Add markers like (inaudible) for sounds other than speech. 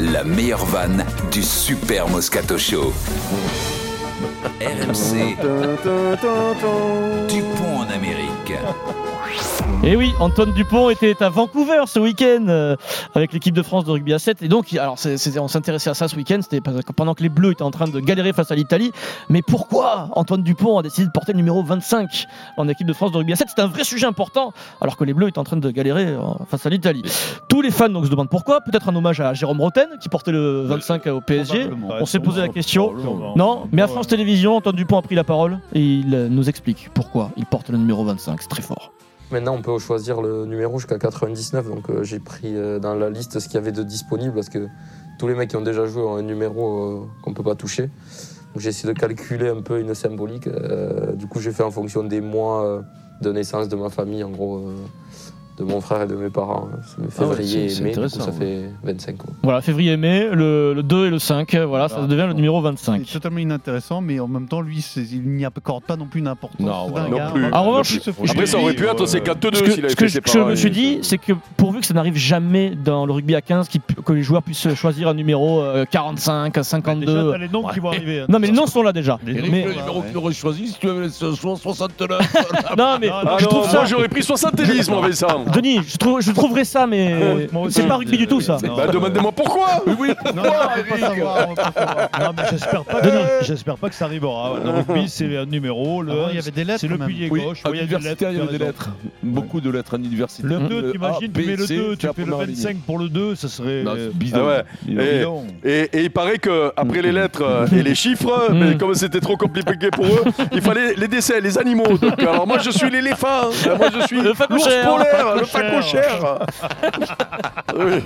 la meilleure vanne du Super Moscato Show. RMC. Dupont en Amérique. Et Eh oui, Antoine Dupont était à Vancouver ce week-end euh, avec l'équipe de France de rugby à 7. Et donc, alors, on s'intéressait à ça ce week-end. C'était pendant que les Bleus étaient en train de galérer face à l'Italie. Mais pourquoi Antoine Dupont a décidé de porter le numéro 25 en équipe de France de rugby à 7 C'est un vrai sujet important, alors que les Bleus étaient en train de galérer euh, face à l'Italie. Tous les fans donc, se demandent pourquoi. Peut-être un hommage à Jérôme Roten qui portait le 25 au PSG. On s'est posé la question. Non, mais à France Télévisions, Antoine Dupont a pris la parole et il euh, nous explique pourquoi il porte le numéro 25. C'est très fort. Maintenant, on peut choisir le numéro jusqu'à 99. Donc, euh, j'ai pris euh, dans la liste ce qu'il y avait de disponible parce que tous les mecs qui ont déjà joué ont un numéro euh, qu'on peut pas toucher. Donc, j'ai essayé de calculer un peu une symbolique. Du coup, j'ai fait en fonction des mois de naissance de ma famille, en gros, de mon frère et de mes parents. C'est Ah ouais, février c'est- c'est et mai, du coup, intéressant, ça fait 25 ans. Voilà, février-mai, le, le 2 et le 5, euh, voilà, ça Ah, devient le numéro C'est 25. totalement inintéressant, mais en même temps, lui, c'est- il n'y accorde pas non plus une importance. Non, voilà, non hein. plus. Vraiment, En revanche, Après, ça aurait pu être euh, 52 Ce que, s'il avait ce que je, ses ce que je me suis et- dit, c'est que pourvu que ça n'arrive jamais dans le rugby à 15, qu'il pu- que les joueurs puissent choisir un numéro euh, 45, Déjà, 52. t'as les noms qui vont arriver. hein. Non, mais les noms sont là déjà. Les Mais- le numéro que tu aurais choisi, si tu avais laissé 69. non, mais Non, Ah je trouve ça. moi j'aurais pris 70, mon Vincent. Denis, je, trouve, je trouverais ça, mais Moi aussi. c'est pas rugby du tout ça. Non. Bah, demandez-moi pourquoi (laughs) Oui, oui, Non, non, on peut pas savoir, on peut pas savoir. Non, mais j'espère pas, que- j'espère pas que ça arrivera. Le rugby, c'est un numéro. Le Avant, un, il y avait des lettres, C'est le quand même. pilier Oui, gauche. à oui, il y a des l'université, il y avait des lettres. Beaucoup de lettres à l'université. Le Le 2, t'imagines, A, tu mets le C, 2, c'est tu fais le première ligne. 25 pour le 2, ça serait. Non, c'est bidon. Ah ouais. Bidon. Et- bidon. Et, et il paraît que après les lettres euh, et les chiffres, Mm. mais comme c'était trop compliqué pour eux, il fallait les dessins, les animaux. Donc, alors moi je suis l'éléphant, moi je suis Le l'ours polaire, le Facochère. facochère. Oui.